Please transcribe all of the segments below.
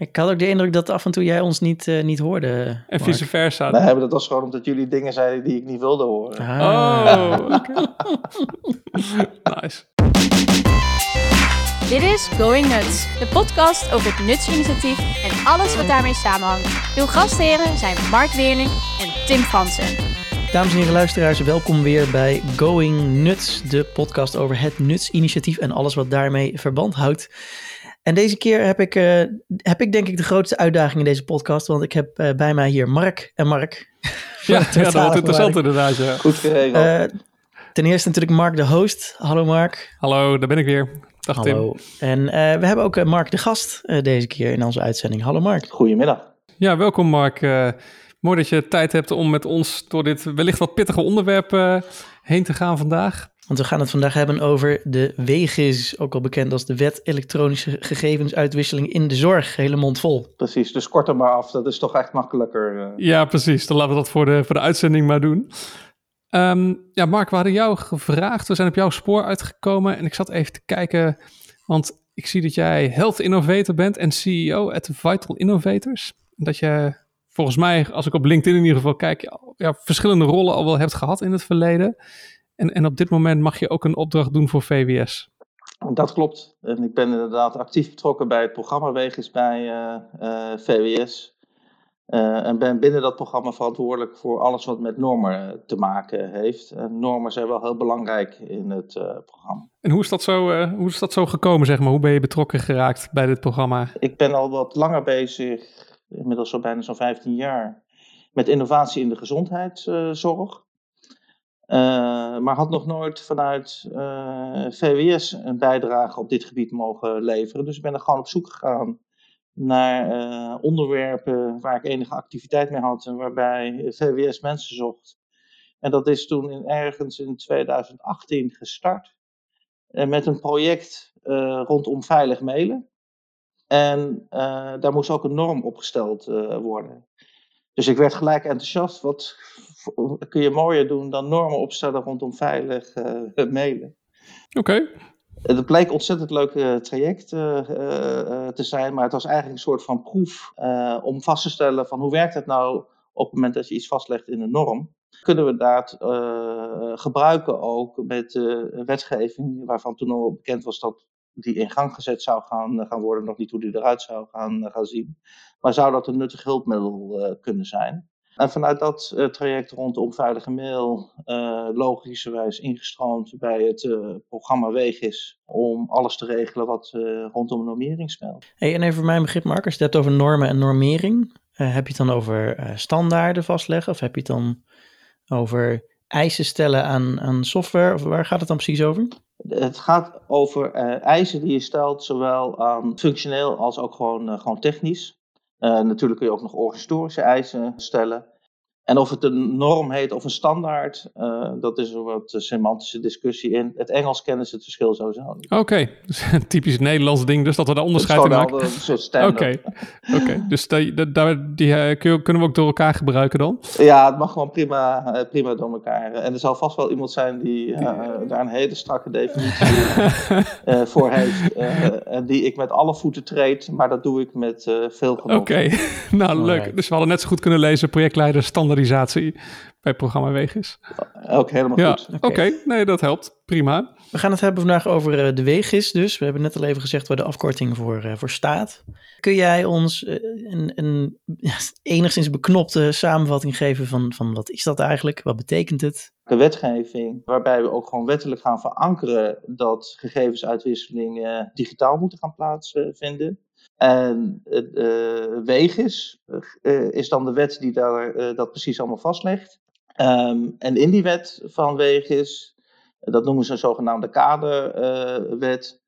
Ik had ook de indruk dat af en toe jij ons niet, uh, niet hoorde. En vice versa. Nee, maar dat was gewoon omdat jullie dingen zeiden die ik niet wilde horen. Ah. Oh, oké. nice. Dit is Going Nuts, de podcast over het Nutsinitiatief en alles wat daarmee samenhangt. Uw gastheren zijn Mark Weerling en Tim Fransen. Dames en heren luisteraars, welkom weer bij Going Nuts, de podcast over het Nutsinitiatief en alles wat daarmee verband houdt. En deze keer heb ik, uh, heb ik denk ik de grootste uitdaging in deze podcast, want ik heb uh, bij mij hier Mark en Mark. Ja, ja dat wordt interessant inderdaad. Ja. Goed geregeld. Uh, ten eerste natuurlijk Mark de host. Hallo Mark. Hallo, daar ben ik weer. Dag Hallo. Tim. En we hebben ook Mark de gast deze keer in onze uitzending. Hallo Mark. Goedemiddag. Ja, welkom Mark. mooi dat je tijd hebt om met ons door dit wellicht wat pittige onderwerp heen te gaan vandaag. Want we gaan het vandaag hebben over de WEGIS, ook al bekend als de Wet Elektronische Gegevensuitwisseling in de Zorg. Hele mond vol. Precies, dus kort er maar af, dat is toch echt makkelijker. Uh... Ja, precies. Dan laten we dat voor de, voor de uitzending maar doen. Um, ja, Mark, we hadden jou gevraagd. We zijn op jouw spoor uitgekomen en ik zat even te kijken, want ik zie dat jij Health Innovator bent en CEO at Vital Innovators. Dat je volgens mij, als ik op LinkedIn in ieder geval kijk, ja, verschillende rollen al wel hebt gehad in het verleden. En, en op dit moment mag je ook een opdracht doen voor VWS. Dat klopt. En ik ben inderdaad actief betrokken bij het programma Wegens bij uh, uh, VWS. Uh, en ben binnen dat programma verantwoordelijk voor alles wat met normen te maken heeft. En normen zijn wel heel belangrijk in het programma. En hoe is, dat zo, hoe is dat zo gekomen, zeg maar? Hoe ben je betrokken geraakt bij dit programma? Ik ben al wat langer bezig, inmiddels al bijna zo'n 15 jaar, met innovatie in de gezondheidszorg. Uh, maar had nog nooit vanuit uh, VWS een bijdrage op dit gebied mogen leveren. Dus ik ben er gewoon op zoek gegaan naar uh, onderwerpen waar ik enige activiteit mee had en waarbij VWS mensen zocht. En dat is toen in, ergens in 2018 gestart met een project rondom veilig mailen. En daar moest ook een norm opgesteld worden. Dus ik werd gelijk enthousiast. Wat kun je mooier doen dan normen opstellen rondom veilig uh, mailen? Oké. Okay. Het bleek een ontzettend leuk uh, traject uh, te zijn, maar het was eigenlijk een soort van proef om vast te stellen van hoe werkt het nou op het moment dat je iets vastlegt in een norm. Kunnen we dat gebruiken ook met wetgeving waarvan toen al bekend was dat die in gang gezet zou gaan, gaan worden, nog niet hoe die eruit zou gaan, gaan zien. Maar zou dat een nuttig hulpmiddel kunnen zijn? En vanuit dat uh, traject rondom veilige mail, uh, logischerwijs ingestroomd bij het uh, programma Wegis om alles te regelen wat rondom normering speelt. Hey, en even voor mijn begrip, Mark, als je het hebt over normen en normering, heb je het dan over standaarden vastleggen of heb je het dan over eisen stellen aan, aan software? Of waar gaat het dan precies over? Het gaat over eisen die je stelt, zowel aan functioneel als ook gewoon, gewoon technisch. Uh, natuurlijk kun je ook nog organisatorische eisen stellen. En of het een norm heet of een standaard, uh, dat is een wat semantische discussie in. Het Engels kennen ze het verschil sowieso niet. Oké, okay. dus een typisch Nederlands ding, dus dat we daar onderscheid in maken. Een soort standaard. Oké, okay. okay. dus die, die, die uh, kunnen we ook door elkaar gebruiken dan? Ja, het mag gewoon prima, uh, prima door elkaar. En er zal vast wel iemand zijn die daar een hele strakke definitie voor heeft. en die ik met alle voeten treed, maar dat doe ik met veel genot. Oké, nou leuk. Dus we hadden net zo goed kunnen lezen projectleider standaard bij het programma Wegis. Ook helemaal ja, goed. Oké, okay. nee, dat helpt. Prima. We gaan het hebben vandaag over uh, de Wegis dus. We hebben net al even gezegd waar de afkorting voor, uh, voor staat. Kun jij ons uh, een, een ja, enigszins beknopte samenvatting geven van, van wat is dat eigenlijk? Wat betekent het? De wetgeving waarbij we ook gewoon wettelijk gaan verankeren dat gegevensuitwisselingen digitaal moeten gaan plaatsvinden. En uh, Wegis uh, is dan de wet die daar, uh, dat precies allemaal vastlegt. Um, en in die wet van Wegis, dat noemen ze een zogenaamde kaderwet,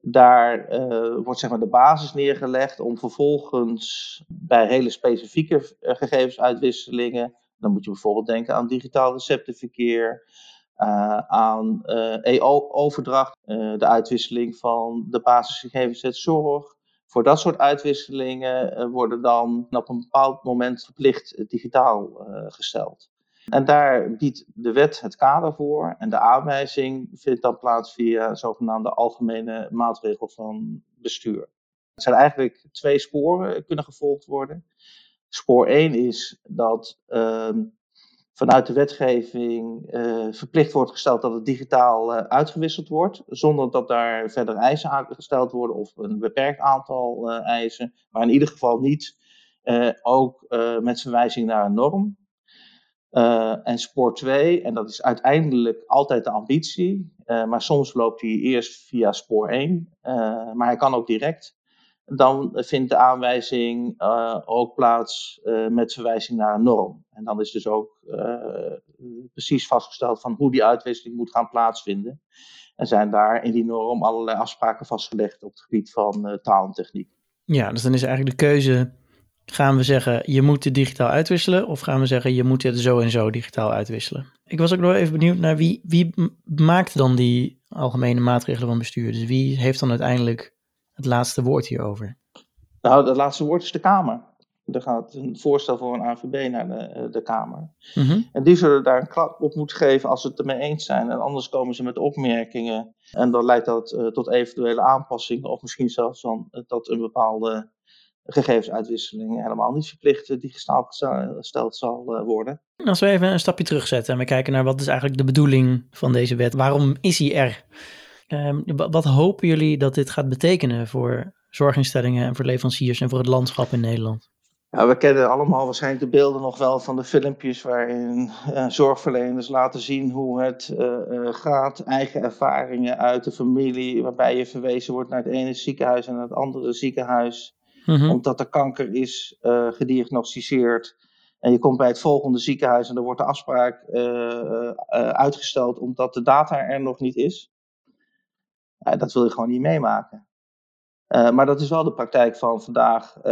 daar wordt zeg maar de basis neergelegd om vervolgens bij hele specifieke gegevensuitwisselingen, dan moet je bijvoorbeeld denken aan digitaal receptenverkeer, aan EO-overdracht, de uitwisseling van de basisgegevens zorg. Voor dat soort uitwisselingen worden dan op een bepaald moment verplicht digitaal uh, gesteld. En daar biedt de wet het kader voor en de aanwijzing vindt dan plaats via zogenaamde algemene maatregel van bestuur. Er zijn eigenlijk twee sporen kunnen gevolgd worden. Spoor 1 is dat ehm, vanuit de wetgeving uh, verplicht wordt gesteld dat het digitaal uh, uitgewisseld wordt, zonder dat daar verder eisen aan gesteld worden of een beperkt aantal uh, eisen, maar in ieder geval niet ook met verwijzing naar een norm. en spoor 2, en dat is uiteindelijk altijd de ambitie, maar soms loopt hij eerst via spoor 1, maar hij kan ook direct dan vindt de aanwijzing uh, ook plaats uh, met verwijzing naar een norm. En dan is dus ook uh, precies vastgesteld van hoe die uitwisseling moet gaan plaatsvinden. En zijn daar in die norm allerlei afspraken vastgelegd op het gebied van taal en techniek. Ja, dus dan is eigenlijk de keuze, gaan we zeggen je moet het digitaal uitwisselen of gaan we zeggen je moet het zo en zo digitaal uitwisselen? Ik was ook nog even benieuwd naar wie, wie maakt dan die algemene maatregelen van bestuur? Dus wie heeft dan uiteindelijk het laatste woord hierover? Nou, het laatste woord is de Kamer. Er gaat een voorstel voor een AVB naar de, eh, de Kamer. Mhm. En die zullen daar een klap op moeten geven als ze het ermee eens zijn. En anders komen ze met opmerkingen. En dan leidt dat uh, tot eventuele aanpassingen. Of misschien zelfs dan uh, dat een bepaalde gegevensuitwisseling helemaal niet verplicht digitaal gesteld zal worden. Als we even een stapje terugzetten en we kijken naar wat is eigenlijk de bedoeling van deze wet. Waarom is hij er? Um, wat hopen jullie dat dit gaat betekenen voor zorginstellingen en voor leveranciers en voor het landschap in Nederland? We kennen allemaal waarschijnlijk de beelden nog wel van de filmpjes waarin uh, zorgverleners laten zien hoe het uh, uh, gaat. Eigen ervaringen uit de familie, waarbij je verwezen wordt naar het ene ziekenhuis en naar het andere ziekenhuis. Mhm. Omdat er kanker is gediagnosticeerd. En je komt bij het volgende ziekenhuis en er wordt de afspraak uitgesteld omdat de data er nog niet is. Dat wil je gewoon niet meemaken. Uh, maar dat is wel de praktijk van vandaag uh,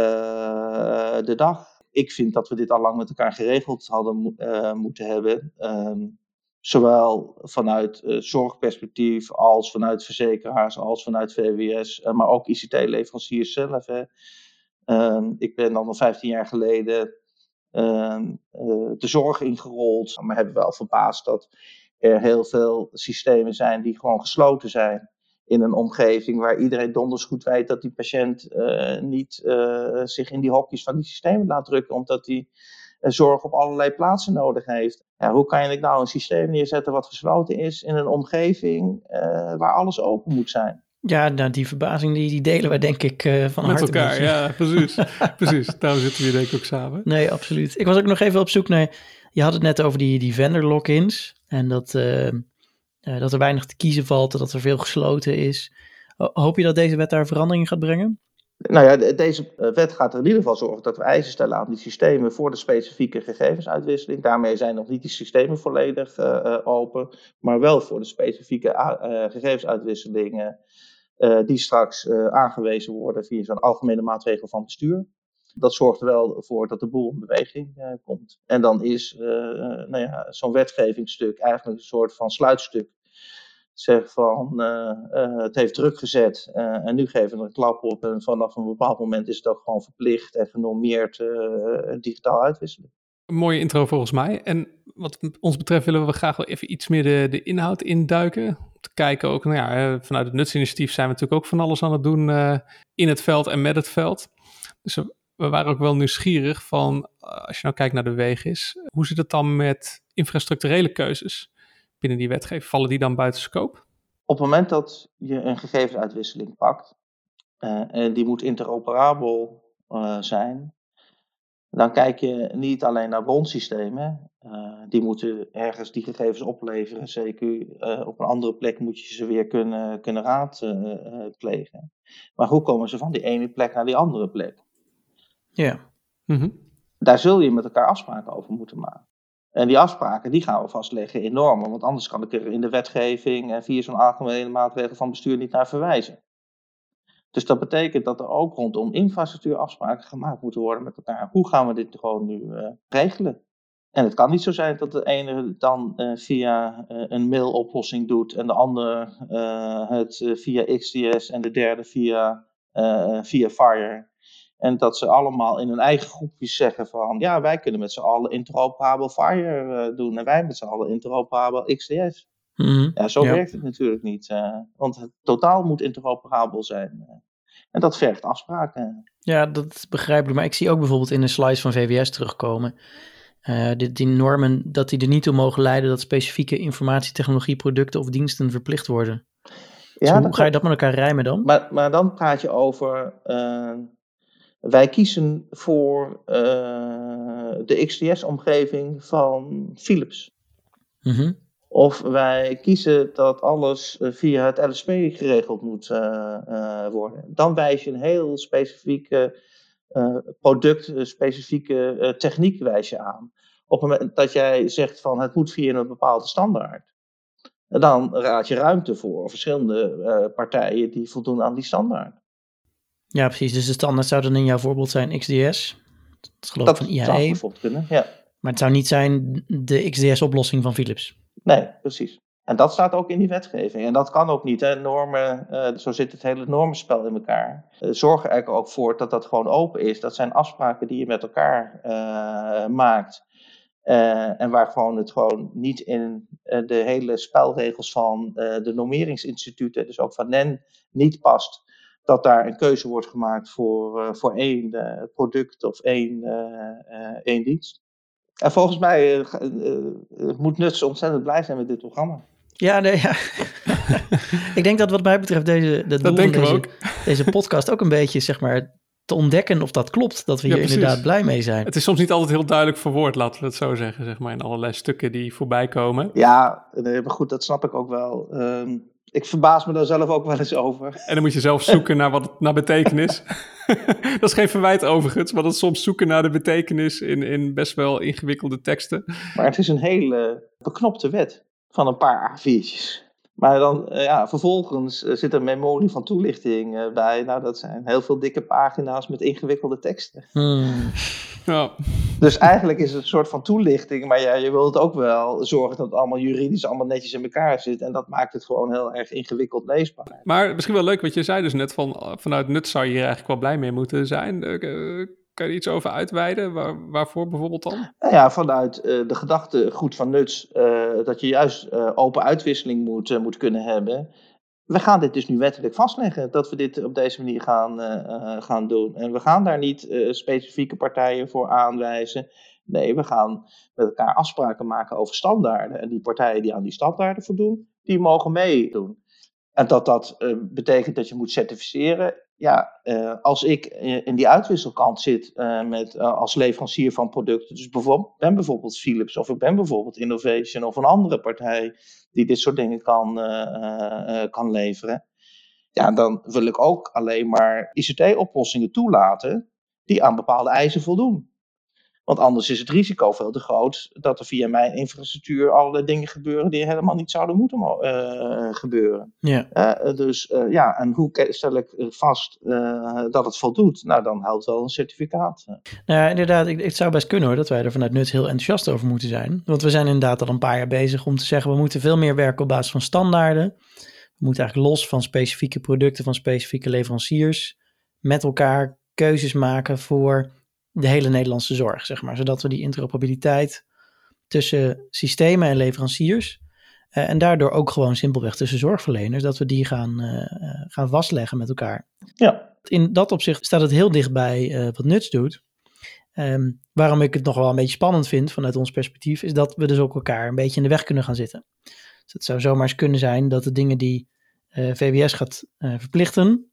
de dag. Ik vind dat we dit al lang met elkaar geregeld hadden uh, moeten hebben. Um, zowel vanuit zorgperspectief als vanuit verzekeraars, als vanuit VWS, maar ook ICT-leveranciers zelf. Hè. Um, ik ben dan al 15 jaar geleden ehm, de zorg ingerold. Maar hebben wel verbaasd dat er heel veel systemen zijn die gewoon gesloten zijn in een omgeving waar iedereen donders goed weet dat die patiënt uh, niet uh, zich in die hokjes van die systemen laat drukken, omdat hij uh, zorg op allerlei plaatsen nodig heeft. Ja, hoe kan je nou een systeem neerzetten wat gesloten is in een omgeving waar alles open moet zijn? Ja, nou, die verbazing die, die delen wij denk ik van Met harte. elkaar, ja, precies. precies. Daarom zitten we hier denk ik ook samen. Nee, absoluut. Ik was ook nog even op zoek naar, je had het net over die, die vendor lock-ins en dat uh, dat er weinig te kiezen valt, dat er veel gesloten is. Hoop je dat deze wet daar verandering gaat brengen? Nou ja, deze eh, wet gaat er in ieder geval zorgen dat we eisen stellen aan die systemen voor de specifieke gegevensuitwisseling. Daarmee zijn nog niet die systemen volledig uh, open, maar wel voor de specifieke gegevensuitwisselingen die straks aangewezen worden via zo'n algemene maatregel van bestuur. Dat zorgt er wel voor dat de boel in beweging komt. En dan is nou ja, zo'n wetgevingsstuk eigenlijk een soort van sluitstuk zeg van het heeft druk gezet en nu geven we een klap op en vanaf een bepaald moment is het ook gewoon verplicht en genormeerd digitaal uitwisselen. Een mooie intro volgens mij. En wat ons betreft willen we graag wel even iets meer de, inhoud induiken. Te kijken ook, nou ja, vanuit het nutsinitiatief zijn we natuurlijk ook van alles aan het doen in het veld en met het veld. Dus we waren ook wel nieuwsgierig van, als je nou kijkt naar de wegis, hoe zit het dan met infrastructurele keuzes? binnen die wetgeving, vallen die dan buiten scope? Op het moment dat je een gegevensuitwisseling pakt, uh, en die moet interoperabel uh, zijn, dan kijk je niet alleen naar bronsystemen. Die moeten ergens die gegevens opleveren. Zeker op een andere plek moet je ze weer kunnen, kunnen raadplegen. maar hoe komen ze van die ene plek naar die andere plek? Ja. Mm -hmm. Daar zul je met elkaar afspraken over moeten maken. En die afspraken die gaan we vastleggen in normen, want anders kan ik er in de wetgeving en via zo'n algemene maatregel van bestuur niet naar verwijzen. Dus dat betekent dat er ook rondom infrastructuur afspraken gemaakt moeten worden met elkaar. Hoe gaan we dit gewoon nu uh, regelen? En het kan niet zo zijn dat de ene dan uh, via uh, een mailoplossing doet en de andere het via XDS en de derde via, via Fire. En dat ze allemaal in hun eigen groepjes zeggen van, ja, wij kunnen met z'n allen interoperabel Fire uh, doen en wij met z'n allen interoperabel XDS. Mm -hmm. Ja, zo ja. werkt het natuurlijk niet, uh, want het totaal moet interoperabel zijn. Uh, En dat vergt afspraken. Ja, dat begrijp ik. Maar ik zie ook bijvoorbeeld in de slides van VWS terugkomen. Uh, die, die, normen, dat die er niet toe mogen leiden dat specifieke informatietechnologie, producten of diensten verplicht worden. Ja, dus hoe ga je dat met elkaar rijmen dan? Maar, maar dan praat je over. Wij kiezen voor uh, de XDS-omgeving van Philips. Mm of wij kiezen dat alles eh, via het LSP geregeld moet uh, worden. Dan wijs je een heel specifieke uh, product-specifieke techniek wijs je aan. Op het moment dat jij zegt van het moet via een bepaalde standaard. Dan raad je ruimte voor verschillende partijen die voldoen aan die standaard. Ja, precies. Dus de standaard zou dan in jouw voorbeeld zijn XDS. Dat geloof ik van IAE. zou bijvoorbeeld kunnen, ja. Maar het zou niet zijn de XDS-oplossing van Philips. Nee, precies. En dat staat ook in die wetgeving. En dat kan ook niet. Hè. Normen, uh, zo zit het hele normenspel in elkaar. Uh, zorg er ook voor dat dat gewoon open is. Dat zijn afspraken die je met elkaar uh, maakt. en waar gewoon het gewoon niet in de hele spelregels van de normeringsinstituten, dus ook van NEN, niet past. Dat daar een keuze wordt gemaakt voor, voor één product of één, één dienst. En volgens mij uh, uh, moet Nuts ontzettend blij zijn met dit programma. Ja, nee, ja. ik denk dat wat mij betreft deze, de dat denken deze, deze podcast ook een beetje, zeg maar, te ontdekken of dat klopt. Dat we hier inderdaad blij mee zijn. Het is soms niet altijd heel duidelijk verwoord, laten we het zo zeggen, zeg maar, in allerlei stukken die voorbij komen. Ja, nee, maar goed, dat snap ik ook wel. Um, ik verbaas me daar zelf ook wel eens over. En dan moet je zelf zoeken naar, wat, naar betekenis. dat is geen verwijt overigens, maar dat is soms zoeken naar de betekenis in, in best wel ingewikkelde teksten. Maar het is een hele beknopte wet van een paar A4'tjes. Maar dan, eh, ja, vervolgens eh, zit er memorie van toelichting eh, bij. Nou, dat zijn heel veel dikke pagina's met ingewikkelde teksten. Hmm. Ja. Dus eigenlijk is het een soort van toelichting, maar ja, je wilt ook wel zorgen dat het allemaal juridisch allemaal netjes in elkaar zit. En dat maakt het gewoon heel erg ingewikkeld leesbaar. Maar misschien wel leuk wat je zei dus net, van, vanuit nut zou je hier eigenlijk wel blij mee moeten zijn. Kan je er iets over uitweiden? Waar, waarvoor bijvoorbeeld dan? Nou ja, vanuit uh, de gedachtegoed van Nuts, uh, dat je juist uh, open uitwisseling moet, moet kunnen hebben. We gaan dit dus nu wettelijk vastleggen, dat we dit op deze manier gaan, gaan doen. En we gaan daar niet specifieke partijen voor aanwijzen. Nee, we gaan met elkaar afspraken maken over standaarden. En die partijen die aan die standaarden voldoen, die mogen meedoen. En dat dat betekent dat je moet certificeren, ja, uh, als ik in die uitwisselkant zit uh, met, als leverancier van producten, dus bijvoorbeeld, ben bijvoorbeeld Philips of ik ben bijvoorbeeld Innovation of een andere partij die dit soort dingen kan, kan leveren, ja, dan wil ik ook alleen maar ICT-oplossingen toelaten die aan bepaalde eisen voldoen. Want anders is het risico veel te groot dat er via mijn infrastructuur allerlei dingen gebeuren die helemaal niet zouden moeten uh, gebeuren. Ja. Uh, dus uh, ja, en hoe stel ik vast dat het voldoet? Nou, dan helpt wel een certificaat. Nou inderdaad, ik, het zou best kunnen hoor, dat wij er vanuit Nuts heel enthousiast over moeten zijn. Want we zijn inderdaad al een paar jaar bezig om te zeggen, we moeten veel meer werken op basis van standaarden. We moeten eigenlijk los van specifieke producten van specifieke leveranciers met elkaar keuzes maken voor de hele Nederlandse zorg, zeg maar. Zodat we die interoperabiliteit tussen systemen en leveranciers uh, en daardoor ook gewoon simpelweg tussen zorgverleners, dat we die gaan, uh, gaan vastleggen met elkaar. Ja. In dat opzicht staat het heel dichtbij uh, wat Nuts doet. Um, waarom ik het nog wel een beetje spannend vind vanuit ons perspectief, is dat we dus ook elkaar een beetje in de weg kunnen gaan zitten. Dus het zou zomaar eens kunnen zijn dat de dingen die VWS gaat verplichten,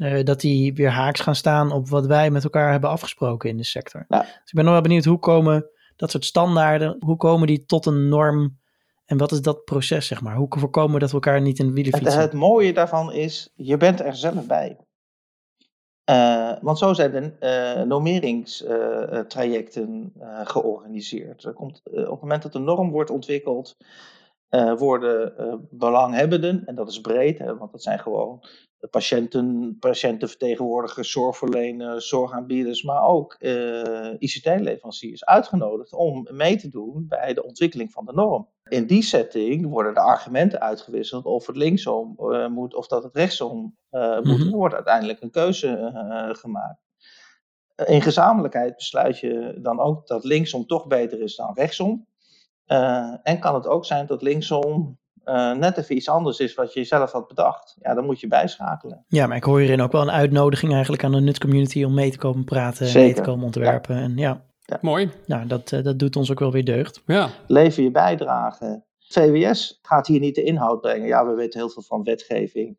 uh, dat die weer haaks gaan staan op wat wij met elkaar hebben afgesproken in de sector. Dus ik ben nog wel benieuwd hoe komen dat soort standaarden, hoe komen die tot een norm en wat is dat proces, zeg maar? Hoe voorkomen we dat we elkaar niet in de wielen fietsen? Het, het mooie daarvan is, je bent er zelf bij. Uh, want zo zijn de uh, normeringstrajecten uh, georganiseerd. Er komt, op het moment dat een norm wordt ontwikkeld, worden belanghebbenden, en dat is breed, hè, want dat zijn gewoon patiënten, patiëntenvertegenwoordigers, zorgverleners, zorgaanbieders, maar ook uh, eh, ICT-leveranciers uitgenodigd om mee te doen bij de ontwikkeling van de norm. In die setting worden de argumenten uitgewisseld of het linksom uh, moet of dat het rechtsom uh, moet. Mhm. Er wordt uiteindelijk een keuze gemaakt. In gezamenlijkheid besluit je dan ook dat linksom toch beter is dan rechtsom. En kan het ook zijn dat linksom eh, net even iets anders is wat je zelf had bedacht, ja, dan moet je bijschakelen. Ja, maar ik hoor hierin ook wel een uitnodiging eigenlijk aan de nutscommunity om mee te komen praten, mee te komen ontwerpen. En ja, Mooi. nou, dat, eh, dat doet ons ook wel weer deugd. Ja. Lever je bijdrage. VWS gaat hier niet de inhoud brengen. Ja, we weten heel veel van wetgeving.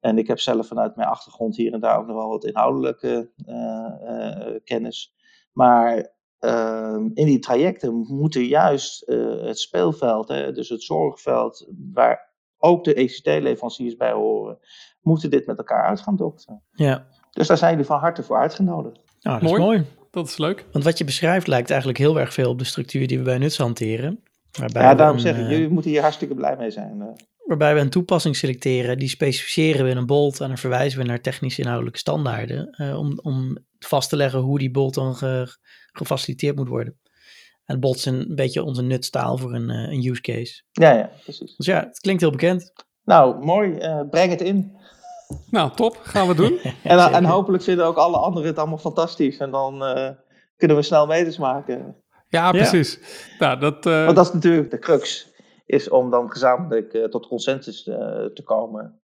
En ik heb zelf vanuit mijn achtergrond hier en daar ook nog wel wat inhoudelijke eh, eh, kennis. Maar ehm, in die trajecten moeten juist eh, het speelveld, hè, dus het zorgveld, waar ook de ECT-leveranciers bij horen, moeten dit met elkaar uit gaan dokteren. Ja, Dus daar zijn jullie van harte voor uitgenodigd. nou, dat Mooi. is mooi. Dat is leuk. Want wat je beschrijft lijkt eigenlijk heel erg veel op de structuur die we bij Nuts hanteren. Waarbij, Ja, daarom een, zeg ik, eh, jullie moeten hier hartstikke blij mee zijn. Waarbij we een toepassing selecteren, die specificeren we in een bolt en dan verwijzen we naar technische inhoudelijke standaarden eh, om, om vast te leggen hoe die bolt dan ge- gefaciliteerd moet worden. En het bolt is een beetje onze nutstaal voor een, eh, een use case. Ja, ja, precies. Dus ja, het klinkt heel bekend. Nou, mooi. eh, breng het in. Nou, top. Gaan we doen. En, en hopelijk vinden ook alle anderen het allemaal fantastisch. En dan eh, kunnen we snel meters maken. Ja, precies. Nou, dat, eh, Want dat is natuurlijk de crux. Is om dan gezamenlijk eh, tot consensus eh, te komen.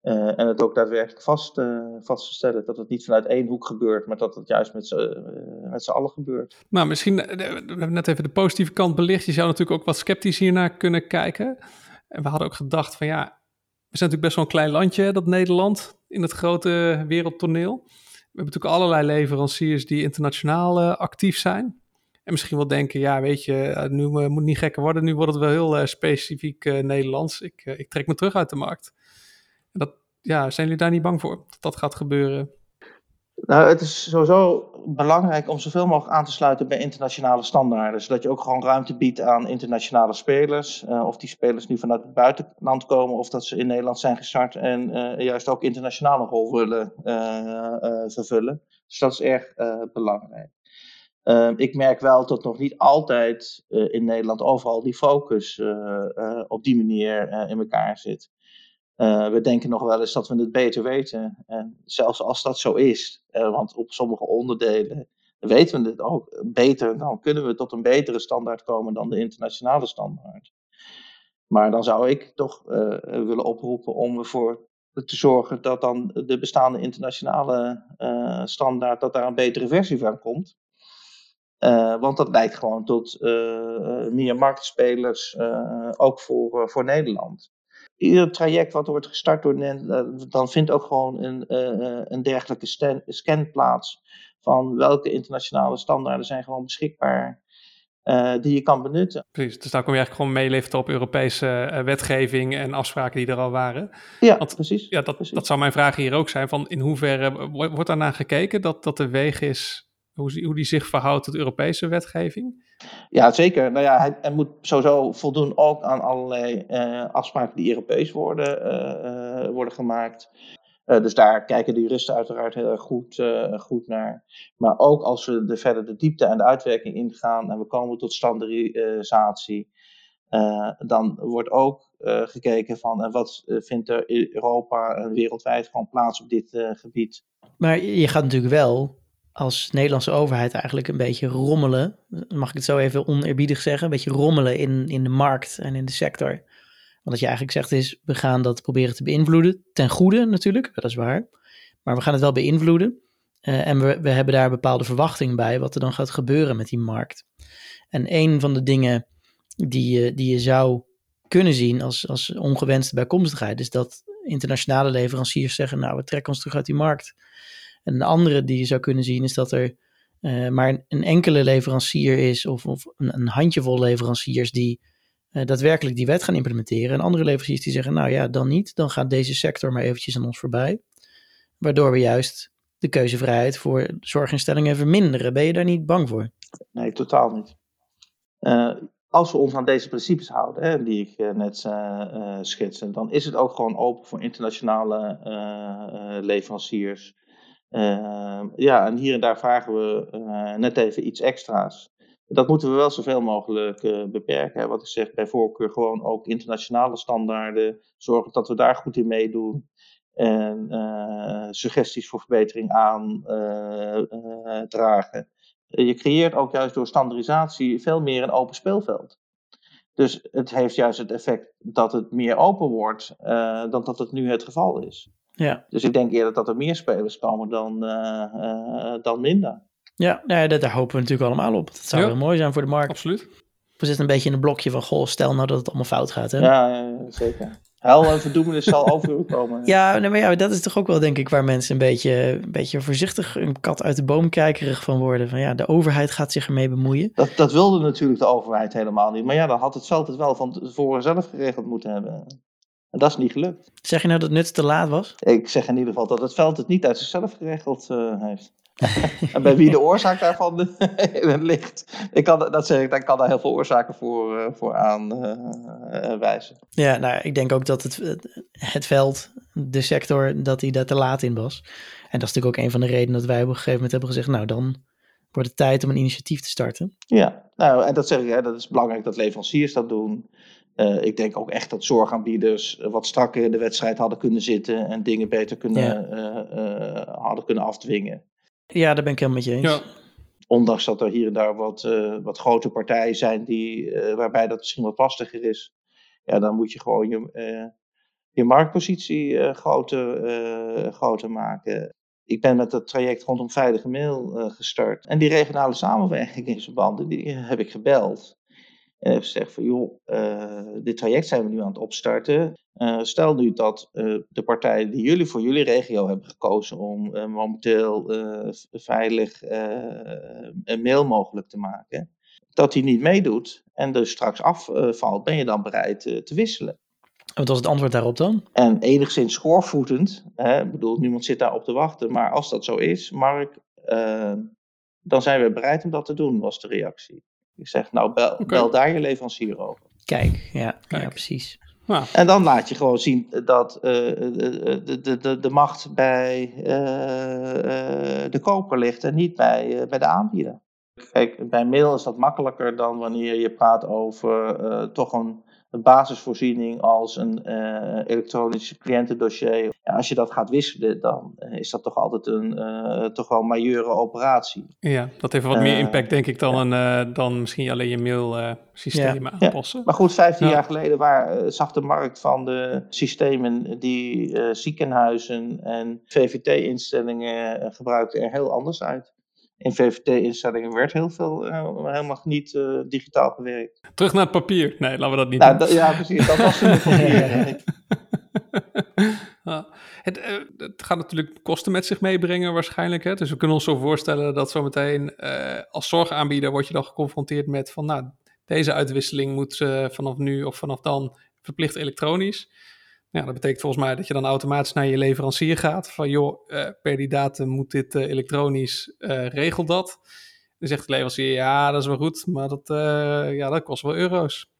Eh, en het ook daadwerkelijk vast, vast te stellen. Dat het niet vanuit één hoek gebeurt. Maar dat het juist met z'n allen gebeurt. Nou, misschien, we hebben net even de positieve kant belicht. Je zou natuurlijk ook wat sceptisch hiernaar kunnen kijken. En we hadden ook gedacht van ja, we zijn natuurlijk best wel een klein landje, dat Nederland, in het grote wereldtoneel. We hebben natuurlijk allerlei leveranciers die internationaal actief zijn. En misschien wel denken, ja, weet je, eh, nu eh, moet het niet gekker worden. Nu wordt het wel heel eh, specifiek Nederlands. Ik, ik trek me terug uit de markt. En dat, ja, zijn jullie daar niet bang voor dat dat gaat gebeuren? Nou, het is sowieso belangrijk om zoveel mogelijk aan te sluiten bij internationale standaarden. Zodat je ook gewoon ruimte biedt aan internationale spelers. Of die spelers nu vanuit het buitenland komen of dat ze in Nederland zijn gestart en juist ook internationale rol willen vervullen. Dus dat is erg belangrijk. Eh, ik merk wel dat nog niet altijd eh, in Nederland overal die focus eh, eh, op die manier in elkaar zit. We denken nog wel eens dat we het beter weten. En zelfs als dat zo is, want op sommige onderdelen weten we het ook beter, dan kunnen we tot een betere standaard komen dan de internationale standaard. Maar dan zou ik toch willen oproepen om ervoor te zorgen dat dan de bestaande internationale standaard, dat daar een betere versie van komt. Uh, want dat leidt gewoon tot uh, meer marktspelers, ook voor, voor Nederland ieder traject wat wordt gestart door NEN, dan vindt ook gewoon een, een dergelijke scan, scan plaats van welke internationale standaarden zijn gewoon beschikbaar die je kan benutten. Precies, dus daar kom je eigenlijk gewoon meeliften op Europese wetgeving en afspraken die er al waren. Ja, Want, precies. Ja, dat, precies. dat zou mijn vraag hier ook zijn, van in hoeverre wordt daarnaar gekeken dat, dat de weg is hoe, hoe die zich verhoudt tot Europese wetgeving? Ja, zeker. Nou ja, hij, hij moet sowieso voldoen ook aan allerlei uh, afspraken die Europees worden, uh, worden gemaakt. Uh, dus daar kijken de juristen uiteraard heel erg goed, goed naar. Maar ook als we de, verder de diepte en de uitwerking ingaan en we komen tot standaardisatie, dan wordt ook gekeken van en wat vindt er in Europa en wereldwijd gewoon plaats op dit gebied. Maar je gaat natuurlijk wel als Nederlandse overheid eigenlijk een beetje rommelen, mag ik het zo even oneerbiedig zeggen, een beetje rommelen in, in de markt en in de sector. Want wat je eigenlijk zegt is, we gaan dat proberen te beïnvloeden, ten goede natuurlijk, dat is waar, maar we gaan het wel beïnvloeden. Uh, en we, we hebben daar bepaalde verwachting bij wat er dan gaat gebeuren met die markt. En een van de dingen die je, die je zou kunnen zien als, als ongewenste bijkomstigheid, is dat internationale leveranciers zeggen, nou we trekken ons terug uit die markt. En een andere die je zou kunnen zien is dat er uh, maar een enkele leverancier is of, of een, een, handjevol leveranciers die uh, daadwerkelijk die wet gaan implementeren. En andere leveranciers die zeggen, nou ja, dan niet. Dan gaat deze sector maar eventjes aan ons voorbij. Waardoor we juist de keuzevrijheid voor zorginstellingen verminderen. Ben je daar niet bang voor? Nee, totaal niet. Uh, als we ons aan deze principes houden, hè, die ik net schetste, dan is het ook gewoon open voor internationale leveranciers. Uh, ja, en hier en daar vragen we uh, net even iets extra's. Dat moeten we wel zoveel mogelijk uh, beperken. Hè. Wat ik zeg, bij voorkeur gewoon ook internationale standaarden. Zorgen dat we daar goed in meedoen. En suggesties voor verbetering aandragen. je creëert ook juist door standaardisatie veel meer een open speelveld. Dus het heeft juist het effect dat het meer open wordt dan dat het nu het geval is. Ja. Dus ik denk eerder dat er meer spelers komen dan, uh, dan minder. Ja, nou ja, daar hopen we natuurlijk allemaal op. Dat zou ja. heel mooi zijn voor de markt. Absoluut. We zitten een beetje in een blokje van, goh, stel nou dat het allemaal fout gaat. Hè? Ja, zeker. Hel en verdoemenis zal over komen. Ja, nee, maar ja, dat is toch ook wel denk ik waar mensen een beetje, een beetje voorzichtig een kat uit de boom kijkerig van worden. Van ja, de overheid gaat zich ermee bemoeien. Dat, dat wilde natuurlijk de overheid helemaal niet. Maar ja, dan had het veld het wel van tevoren zelf geregeld moeten hebben. En dat is niet gelukt. Zeg je nou dat het te laat was? Ik zeg in ieder geval dat het veld het niet uit zichzelf geregeld uh, heeft. en bij wie de oorzaak daarvan ligt, ik kan, dat zeg ik, daar kan daar heel veel oorzaken voor, uh, voor aanwijzen. Uh, ja, nou, ik denk ook dat het, het veld, de sector, dat hij daar te laat in was. En dat is natuurlijk ook een van de redenen dat wij op een gegeven moment hebben gezegd, nou dan wordt het tijd om een initiatief te starten. Ja, nou, en dat zeg ik, hè, dat is belangrijk dat leveranciers dat doen. Uh, ik denk ook echt dat zorgaanbieders wat strakker in de wedstrijd hadden kunnen zitten en dingen beter kunnen, ja. uh, uh, hadden kunnen afdwingen. Ja, daar ben ik helemaal met je eens. Ja. Ondanks dat er hier en daar wat, wat grote partijen zijn die, waarbij dat misschien wat lastiger is. Ja, dan moet je gewoon je, je marktpositie groter, groter maken. Ik ben met het traject rondom veilige mail gestart. En die regionale samenwerking in verband, die heb ik gebeld. En gezegd van joh, uh, dit traject zijn we nu aan het opstarten. Uh, stel nu dat uh, de partij die jullie voor jullie regio hebben gekozen om momenteel veilig een mail mogelijk te maken, dat die niet meedoet en dus straks afvalt, ben je dan bereid te wisselen? Wat was het antwoord daarop dan? En enigszins schoorvoetend, hè, ik bedoel, niemand zit daarop te wachten, maar als dat zo is, Mark, dan zijn we bereid om dat te doen, was de reactie. Ik zeg, nou, bel, okay. bel daar je leverancier over. Kijk, ja, Kijk. ja precies. Nou. En dan laat je gewoon zien dat uh, de, de, de, de macht bij uh, de koper ligt en niet bij, bij de aanbieder. Kijk, bij mail is dat makkelijker dan wanneer je praat over toch een, een basisvoorziening als een elektronisch cliëntendossier. Ja, als je dat gaat wisselen, dan is dat toch altijd een toch wel majeure operatie. Ja, dat heeft wat meer impact denk ik dan, een, dan misschien alleen je mailsystemen ja. aanpassen. Ja. Maar goed, 15 jaar geleden waar, zag de markt van de systemen die ziekenhuizen en VVT-instellingen gebruikten er heel anders uit in VVT-instellingen werd heel veel uh, helemaal niet uh, digitaal gewerkt. Terug naar het papier. Nee, laten we dat niet nou, doen. Ja, precies. Dat was het papier. ja. het, uh, het, gaat natuurlijk kosten met zich meebrengen waarschijnlijk. Hè? Dus we kunnen ons zo voorstellen dat zometeen als zorgaanbieder word je dan geconfronteerd met van nou, deze uitwisseling moet vanaf nu of vanaf dan verplicht elektronisch. Ja, dat betekent volgens mij dat je dan automatisch naar je leverancier gaat. Van joh, uh, per die datum moet dit uh, elektronisch, uh, regel dat. Dan zegt de leverancier, ja, dat is wel goed, maar dat, ja, dat kost wel euro's.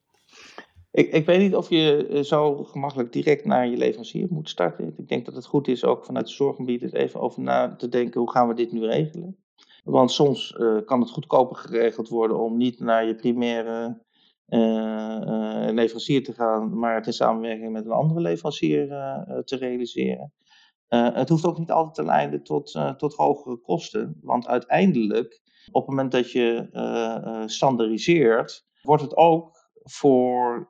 Ik, ik weet niet of je zo gemakkelijk direct naar je leverancier moet starten. Ik denk dat het goed is ook vanuit de zorgaanbieder even over na te denken, hoe gaan we dit nu regelen? Want soms kan het goedkoper geregeld worden om niet naar je primaire leverancier te gaan, maar het in samenwerking met een andere leverancier uh, te realiseren. het hoeft ook niet altijd te leiden tot, tot hogere kosten, want uiteindelijk, op het moment dat je standaardiseert, wordt het ook voor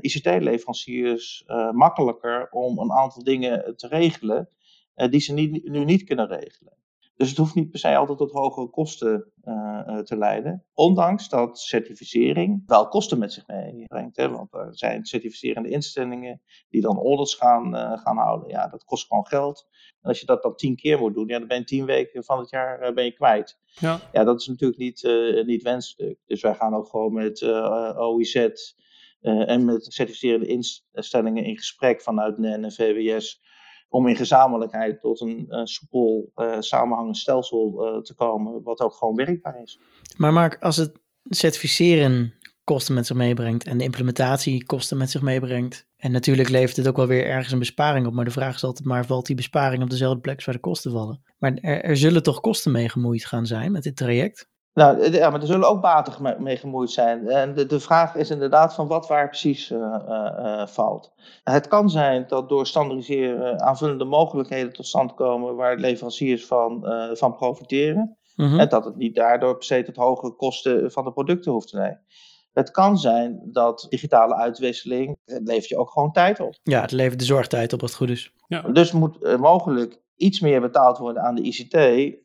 ICT-leveranciers makkelijker om een aantal dingen te regelen die ze niet, nu niet kunnen regelen. Dus het hoeft niet per se altijd tot hogere kosten uh, te leiden. Ondanks dat certificering wel kosten met zich meebrengt. Hè? Want er zijn certificerende instellingen die dan audits gaan, uh, gaan houden. Ja, dat kost gewoon geld. En als je dat dan tien keer moet doen, ja, dan ben je tien weken van het jaar uh, ben je kwijt. Ja. ja, dat is natuurlijk niet, niet wenselijk. Dus wij gaan ook gewoon met OIZ en met certificerende instellingen in gesprek vanuit NEN en VWS om in gezamenlijkheid tot een soepel uh, samenhangend stelsel uh, te komen, wat ook gewoon werkbaar is. Maar Mark, als het certificeren kosten met zich meebrengt en de implementatie kosten met zich meebrengt, en natuurlijk levert het ook wel weer ergens een besparing op, maar de vraag is altijd maar, valt die besparing op dezelfde plek waar de kosten vallen? Maar er, er zullen toch kosten mee gemoeid gaan zijn met dit traject? Nou, ja, maar er zullen ook baten mee gemoeid zijn. En de, de vraag is inderdaad van wat waar precies uh, uh, valt. Het kan zijn dat door standaardiseren aanvullende mogelijkheden tot stand komen waar leveranciers van, uh, van profiteren. Mm -hmm. En dat het niet daardoor per se tot hogere kosten van de producten hoeft te nemen. Het kan zijn dat digitale uitwisseling het levert je ook gewoon tijd op. Ja, het levert de zorgtijd op als het goed is. Ja. Dus moet mogelijk iets meer betaald worden aan de ICT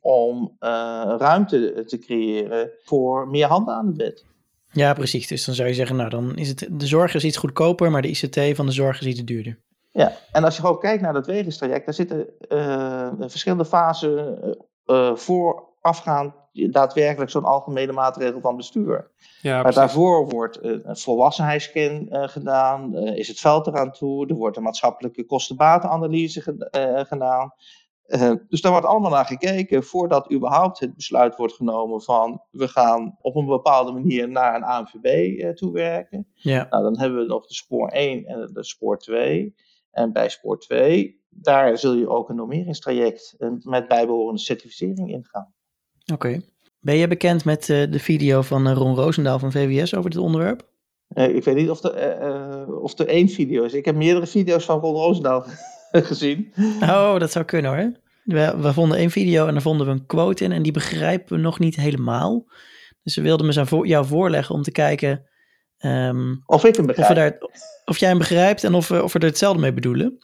om uh, ruimte te creëren voor meer handen aan het bed. Ja, precies. Dus dan zou je zeggen, nou dan is het, de zorg is iets goedkoper, maar de ICT van de zorg is iets duurder. Ja, en als je gewoon kijkt naar dat wegenstraject, daar zitten uh, verschillende fasen uh, voorafgaand daadwerkelijk zo'n algemene maatregel van bestuur. Ja, maar daarvoor wordt een volwassenheidsscan uh, gedaan, uh, is het veld eraan toe, er wordt een maatschappelijke kostenbatenanalyse ge gedaan. Uh, dus daar wordt allemaal naar gekeken voordat überhaupt het besluit wordt genomen van we gaan op een bepaalde manier naar een ANVB toewerken. Ja. Nou, dan hebben we nog de spoor 1 en de spoor 2. En bij spoor 2, daar zul je ook een normeringstraject met bijbehorende certificering ingaan. Oké. Ben je bekend met uh, de video van uh, Ron Roosendaal van VWS over dit onderwerp? Uh, ik weet niet of er, of er één video is. Ik heb meerdere video's van Ron Roosendaal gezien. Oh, dat zou kunnen hoor. We, we, vonden één video en daar vonden we een quote in en die begrijpen we nog niet helemaal. Dus we wilden me zo voor, jou voorleggen om te kijken... Um, of ik hem begrijp. Of, daar, of, jij hem begrijpt en of we, of we er hetzelfde mee bedoelen.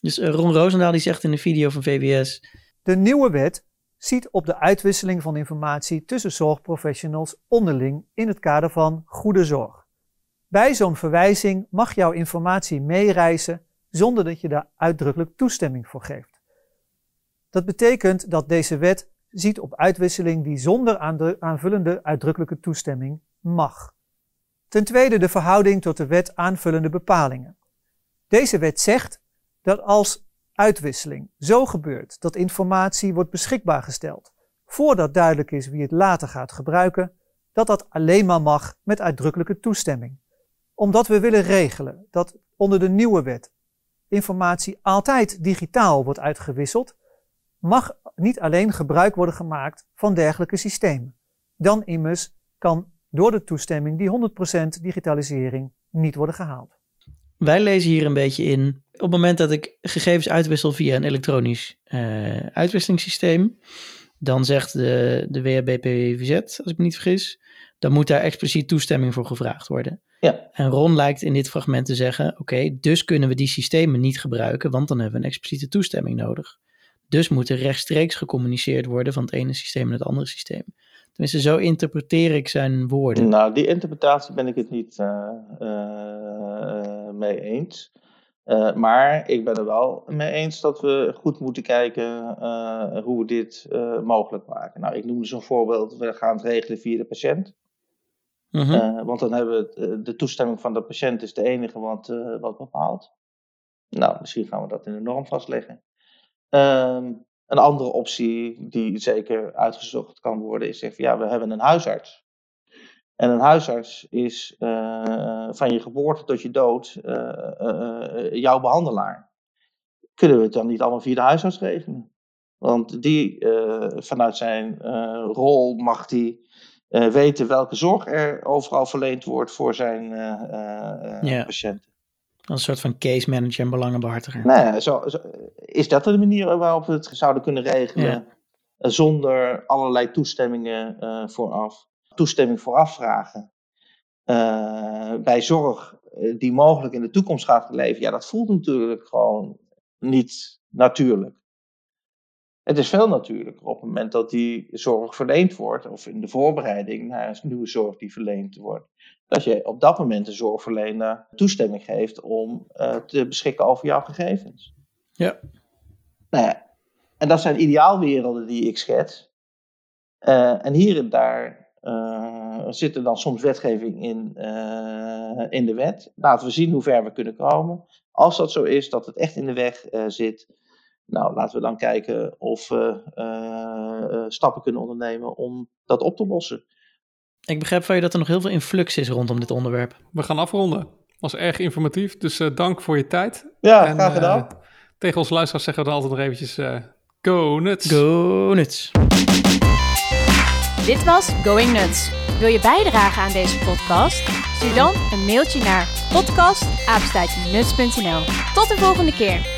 Dus Ron Roosendaal die zegt in de video van VWS... De nieuwe wet ziet op de uitwisseling van informatie tussen zorgprofessionals onderling in het kader van goede zorg. Bij zo'n verwijzing mag jouw informatie meereizen zonder dat je daar uitdrukkelijk toestemming voor geeft. Dat betekent dat deze wet ziet op uitwisseling die zonder aanvullende uitdrukkelijke toestemming mag. Ten tweede de verhouding tot de wet aanvullende bepalingen. Deze wet zegt dat als uitwisseling zo gebeurt dat informatie wordt beschikbaar gesteld, voordat duidelijk is wie het later gaat gebruiken, dat dat alleen maar mag met uitdrukkelijke toestemming. Omdat we willen regelen dat onder de nieuwe wet informatie altijd digitaal wordt uitgewisseld, mag niet alleen gebruik worden gemaakt van dergelijke systemen. Dan immers kan door de toestemming die 100% digitalisering niet worden gehaald. Wij lezen hier een beetje in op het moment dat ik gegevens uitwissel via een elektronisch uh, uitwisselingssysteem, dan zegt de, de WHBPVZ, als ik me niet vergis, dan moet daar expliciet toestemming voor gevraagd worden. Ja. En Ron lijkt in dit fragment te zeggen: oké, dus kunnen we die systemen niet gebruiken, want dan hebben we een expliciete toestemming nodig. Dus moet er rechtstreeks gecommuniceerd worden van het ene systeem naar het andere systeem. Tenminste, zo interpreteer ik zijn woorden. Nou, die interpretatie ben ik het niet uh, uh, mee eens. Uh, maar ik ben er wel mee eens dat we goed moeten kijken hoe we dit mogelijk maken. Nou, ik noemde zo'n voorbeeld, we gaan het regelen via de patiënt. -hmm. want dan hebben we de toestemming van de patiënt is de enige wat, wat bepaalt. Nou, misschien gaan we dat in de norm vastleggen. Ehm, een andere optie die zeker uitgezocht kan worden is zeggen, ja, we hebben een huisarts. En een huisarts is uh, van je geboorte tot je dood uh, uh, jouw behandelaar. Kunnen we het dan niet allemaal via de huisarts regelen? Want die, vanuit zijn rol, mag die weten welke zorg er overal verleend wordt voor zijn ja. patiënten. Een soort van case manager en belangenbehartiger. Nee, zo, zo, is dat de manier waarop we het zouden kunnen regelen? Ja. Zonder allerlei toestemmingen vooraf toestemming vooraf vragen. Uh, bij zorg eh, die mogelijk in de toekomst gaat geleverd, ja, dat voelt natuurlijk gewoon niet natuurlijk. Het is veel natuurlijker op het moment dat die zorg verleend wordt, of in de voorbereiding naar een nieuwe zorg die verleend wordt, dat je op dat moment de zorgverlener toestemming geeft om uh, te beschikken over jouw gegevens. Ja. Nou ja, en dat zijn ideaalwerelden die ik schets. Uh, en hier en daar uh, zit er dan soms wetgeving in, in de wet. Laten we zien hoe ver we kunnen komen. Als dat zo is, dat het echt in de weg zit, nou, laten we dan kijken of we stappen kunnen ondernemen om dat op te lossen. Ik begrijp van je dat er nog heel veel influx is rondom dit onderwerp. We gaan afronden. Was erg informatief, dus dank voor je tijd. Ja, en, graag gedaan. tegen onze luisteraars zeggen we dan altijd nog eventjes go nuts. Go nuts. Dit was Going Nuts. Wil je bijdragen aan deze podcast? Stuur dan een mailtje naar podcast.nuts.nl. Tot de volgende keer.